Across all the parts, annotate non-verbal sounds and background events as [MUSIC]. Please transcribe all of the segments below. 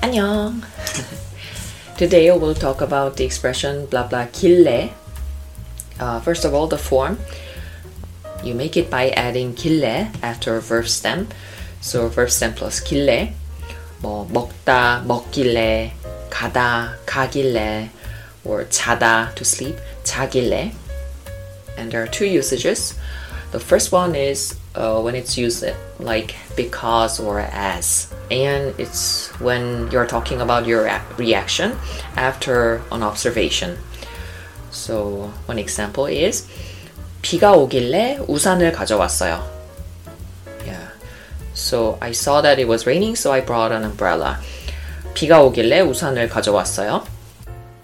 안녕! Today we'll talk about the expression blah blah 길래. Uh, first of all, the form. You make it by adding 길래 after a verb stem. So verb stem plus 길래. 뭐 먹다, 먹길래, 가다, 가길래, or 자다 to sleep, 자길래. And there are two usages. The first one is uh, when it's used like because or as And it's when you're talking about your reaction after an observation. So, one example is 비가 오길래 우산을 가져왔어요. Yeah. So, I saw that it was raining, so I brought an umbrella. 비가 오길래 우산을 가져왔어요.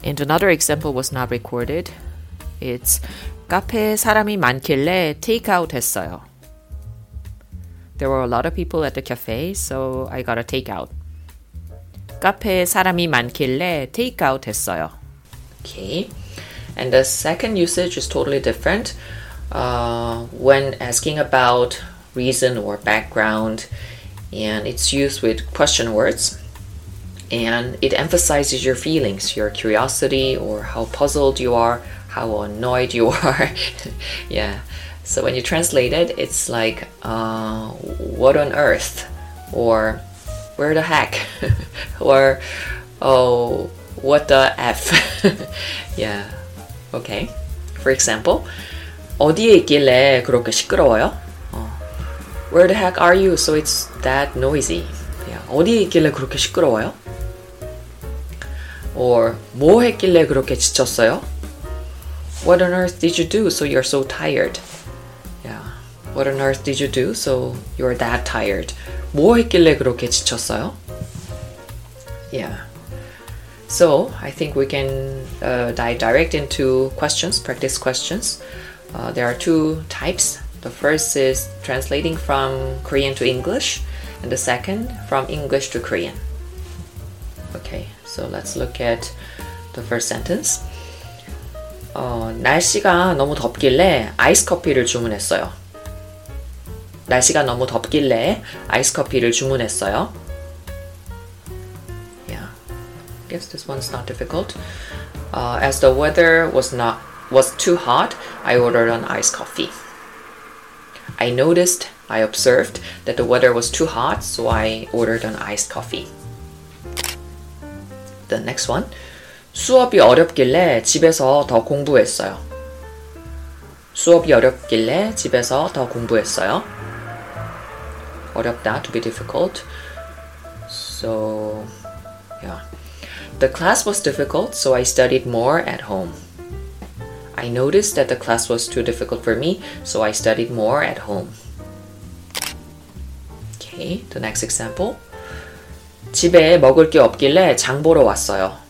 And another example was not recorded. It's 카페에 사람이 많길래 테이크아웃 했어요. There were a lot of people at the cafe, so I got a takeout. 카페에 사람이 많길래 takeout 했어요. Okay. And the second usage is totally different. Uh, when asking about reason or background, and it's used with question words. And it emphasizes your feelings, your curiosity, or how puzzled you are, how annoyed you are. [LAUGHS] yeah. So when you translate it, it's like, uh, what on earth? Or where the heck? [LAUGHS] or, oh, what the F? [LAUGHS] yeah, okay. For example, 어디에 있길래 그렇게 시끄러워요? 어, where the heck are you? So it's that noisy. Yeah, 어디에 있길래 그렇게 시끄러워요? Or 뭐 했길래 그렇게 지쳤어요? What on earth did you do so you're so tired? What on earth did you do? So you're that tired. 뭐 했길래 그렇게 지쳤어요? Yeah. So I think we can uh, dive direct into questions, practice questions. Uh, there are two types. The first is translating from Korean to English, and the second from English to Korean. Okay, so let's look at the first sentence. 어, 날씨가 너무 덥길래 아이스 커피를 주문했어요. 날씨가 너무 덥길래 아이스 커피를 주문했어요. Yeah, I guess this one's not difficult. Uh, as the weather was not was too hot, I ordered an iced coffee. I noticed, I observed that the weather was too hot, so I ordered an iced coffee. The next one. 수업이 어렵길래 집에서 더 공부했어요. 수업이 어렵길래 집에서 더 공부했어요. 어렵다 to be difficult. So yeah. The class was difficult, so I studied more at home. I noticed that the class was too difficult for me, so I studied more at home. Okay, the next example. 집에 먹을 게 없길래 장 보러 왔어요.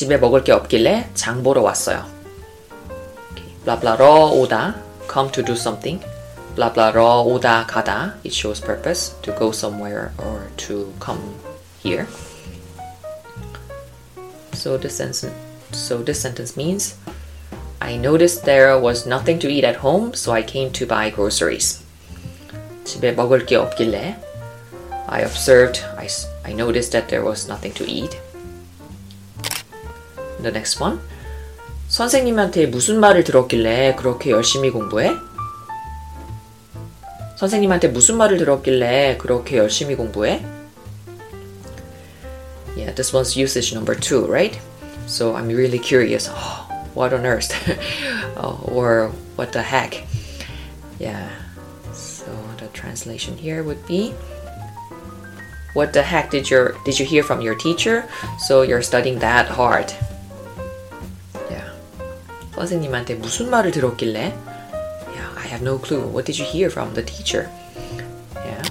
집에 먹을 게 없길래 장 보러 왔어요. Okay, 블라블라러 오다, come to do something. blah blah 러 오다 가다 it shows purpose to go somewhere or to come here so this sentence so this sentence means I noticed there was nothing to eat at home so I came to buy groceries 집에 먹을 게 없길래 I observed I, I noticed that there was nothing to eat the next one 선생님한테 무슨 말을 들었길래 그렇게 열심히 공부해? 선생님한테 무슨 말을 들었길래 그렇게 열심히 공부해? Yeah, this one's usage number two, right? So I'm really curious. Oh, what on earth? [LAUGHS] oh, or what the heck? Yeah. So the translation here would be What the heck did your did you hear from your teacher? So you're studying that hard. Yeah. 선생님한테 무슨 말을 들었길래 have no clue. What did you hear from the teacher? Yeah.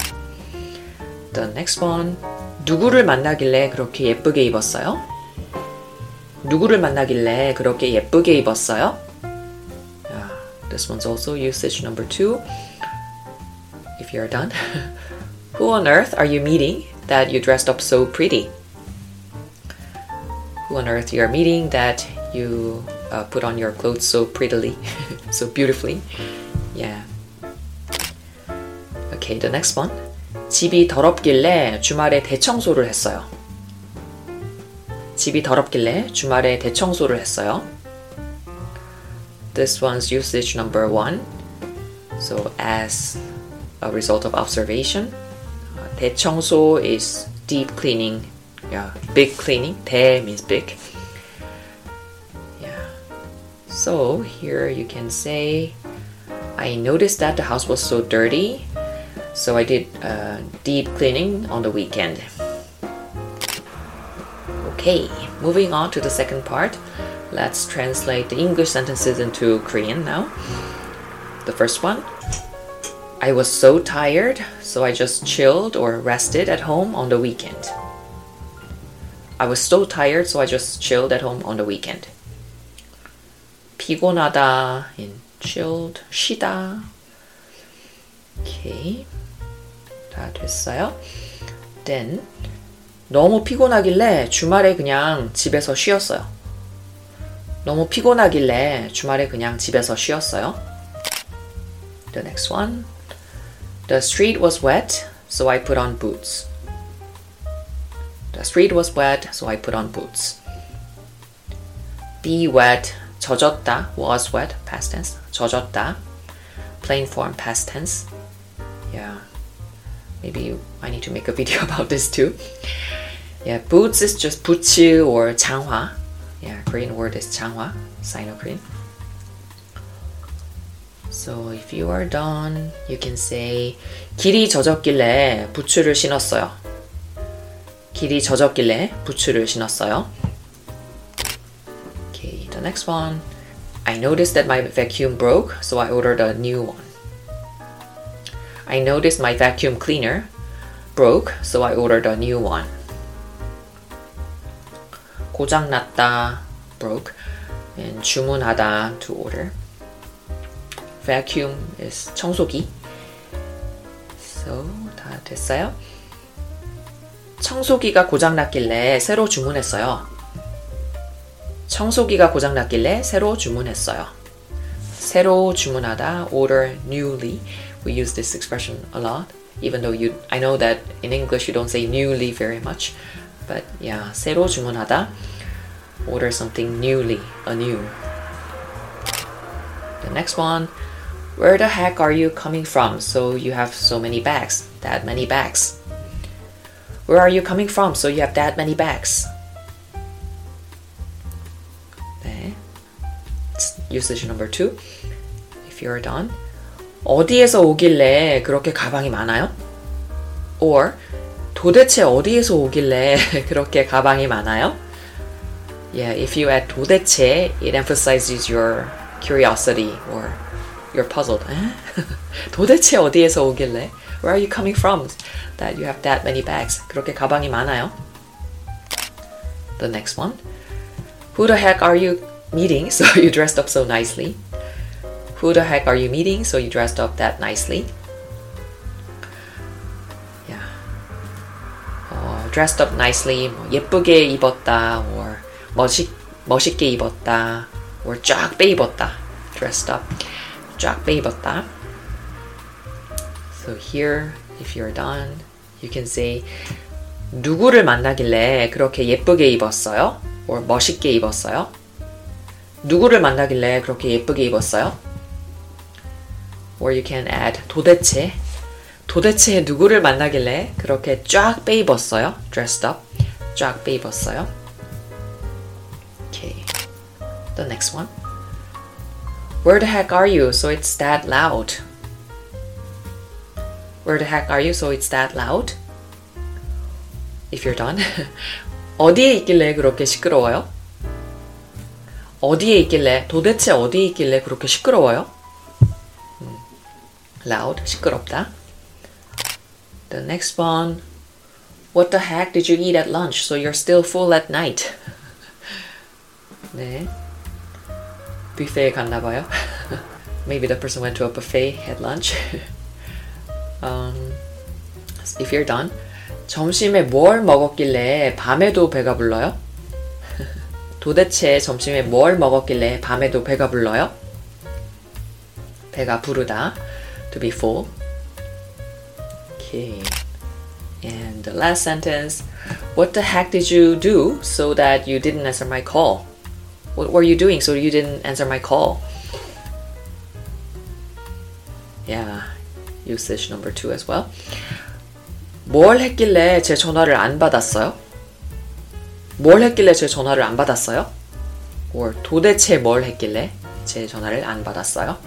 The next one. 누구를 만나길래 그렇게 예쁘게 입었어요? 누구를 만나길래 그렇게 예쁘게 입었어요? Yeah, this one's also usage number two. If you're done. [LAUGHS] Who on earth are you meeting that you dressed up so pretty? Who on earth you are meeting that you uh, put on your clothes so prettily, [LAUGHS] so beautifully? Yeah. Okay, the next one. 집이 더럽길래 주말에 대청소를 했어요. 집이 더럽길래 주말에 대청소를 했어요. This one's usage number one. So as a result of observation, uh, 대청소 is deep cleaning, yeah, big cleaning. 대 means big. So here you can say, I noticed that the house was so dirty, so I did uh, deep cleaning on the weekend. Okay, moving on to the second part. Let's translate the English sentences into Korean now. The first one I was so tired, so I just chilled or rested at home on the weekend. I was so tired, so I just chilled at home on the weekend. 피곤하다 in chilled, 쉬다. Okay. 다 됐어요. Then 너무 피곤하길래 주말에 그냥 집에서 쉬었어요. 너무 피곤하길래 주말에 그냥 집에서 쉬었어요. The next one. The street was wet, so I put on boots. The street was wet, so I put on boots. Be wet, 젖었다, was wet, past tense. 젖었다, plain form, past tense. Yeah. Maybe I need to make a video about this too. Yeah, boots is just 부츠 or 장화. Yeah, Korean word is 장화, Sino-Korean. So if you are done, you can say 길이 젖었길래 부츠를 신었어요. 길이 젖었길래 부츠를 신었어요. The next one. I noticed that my vacuum broke, so I ordered a new one. I noticed my vacuum cleaner broke, so I ordered a new one. 고장났다, broke, and 주문하다, to order. Vacuum is 청소기. So, 다 됐어요? 청소기가 고장났길래 새로 주문했어요. 청소기가 고장났길래 새로 주문했어요. 새로 주문하다, order newly. We use this expression a lot. Even though you, I know that in English you don't say newly very much. But yeah, 새로 주문하다, order something newly, anew. The next one, where the heck are you coming from? So you have so many bags, that many bags. Where are you coming from? So you have that many bags. Usage number two. If you're done. 어디에서 오길래 그렇게 가방이 많아요? Or 도대체 어디에서 오길래 그렇게 가방이 많아요? Yeah, if you add 도대체, it emphasizes your curiosity or you're puzzled. 도대체 어디에서 오길래? Where are you coming from? That you have that many bags. 그렇게 가방이 많아요. The next one. Who the heck are you meeting? So you dressed up so nicely. Who the heck are you meeting? So you dressed up that nicely. Yeah. 어, dressed up nicely. 뭐 예쁘게 입었다. or 멋있, 멋있게 입었다. or 쫙 빼입었다. dressed up. 쫙 빼입었다. So here, if you're done, you can say 누구를 만나길래 그렇게 예쁘게 입었어요? or 멋있게 입었어요? 누구를 만나길래 그렇게 예쁘게 입었어요? Or you can add 도대체 도대체 누구를 만나길래 그렇게 쫙 빼입었어요? dressed up 쫙 빼입었어요? Okay. The next one. Where the heck are you? So it's that loud. Where the heck are you? So it's that loud. If you're done. 어디에 있길래 그렇게 시끄러워요? 어디에 있길래 도대체 어디에 있길래 그렇게 시끄러워요? 음, loud 시끄럽다. The next one. What the heck did you eat at lunch? So you're still full at night. 네. 뷔페에 갔나 봐요. Maybe the person went to a buffet at lunch. um, if you're done. 점심에 뭘 먹었길래 밤에도 배가 불러요? 도대체 점심에 뭘 먹었길래 밤에도 배가 불러요? 배가 부르다. To be full. Okay. And the last sentence What the heck did you do so that you didn't answer my call? What were you doing so you didn't answer my call? Yeah, usage number two as well. 뭘 했길래 제 전화를 안 받았어요? 뭘 했길래 제 전화를 안 받았어요? or 도대체 뭘 했길래 제 전화를 안 받았어요?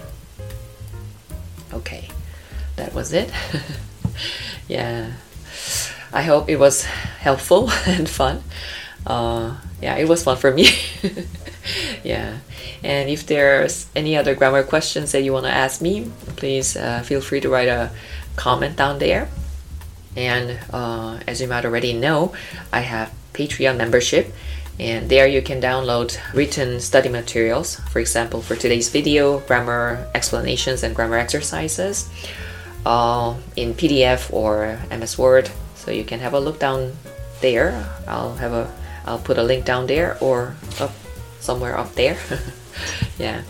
Okay, that was it. [LAUGHS] yeah, I hope it was helpful [LAUGHS] and fun. Uh, yeah, it was fun for me. [LAUGHS] yeah, and if there's any other grammar questions that you want to ask me, please uh, feel free to write a comment down there. And uh, as you might already know, I have Patreon membership and there you can download written study materials for example for today's video grammar explanations and grammar exercises uh, in pdf or ms word. So you can have a look down there. I'll have a i'll put a link down there or up somewhere up there. [LAUGHS] Yeah.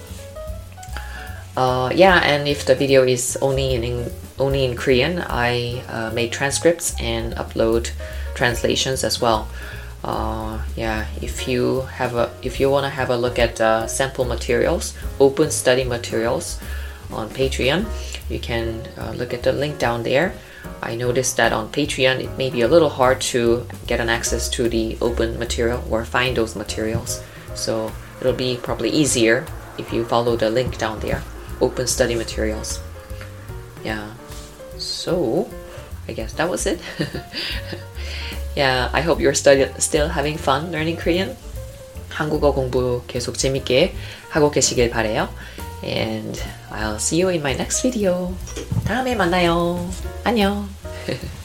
Uh, yeah and if the video is only in only in korean i uh, made transcripts and upload translations as well. Uh, yeah if you have a if you want to have a look at uh, sample materials open study materials on patreon you can uh, look at the link down there. I noticed that on patreon it may be a little hard to get an access to the open material or find those materials. So it'll be probably easier if you follow the link down there open study materials. Yeah so i guess that was it [LAUGHS] Yeah, I hope you're still, still having fun learning Korean. 한국어 공부 계속 재밌게 하고 계시길 바래요. And I'll see you in my next video. 다음에 만나요. 안녕. [LAUGHS]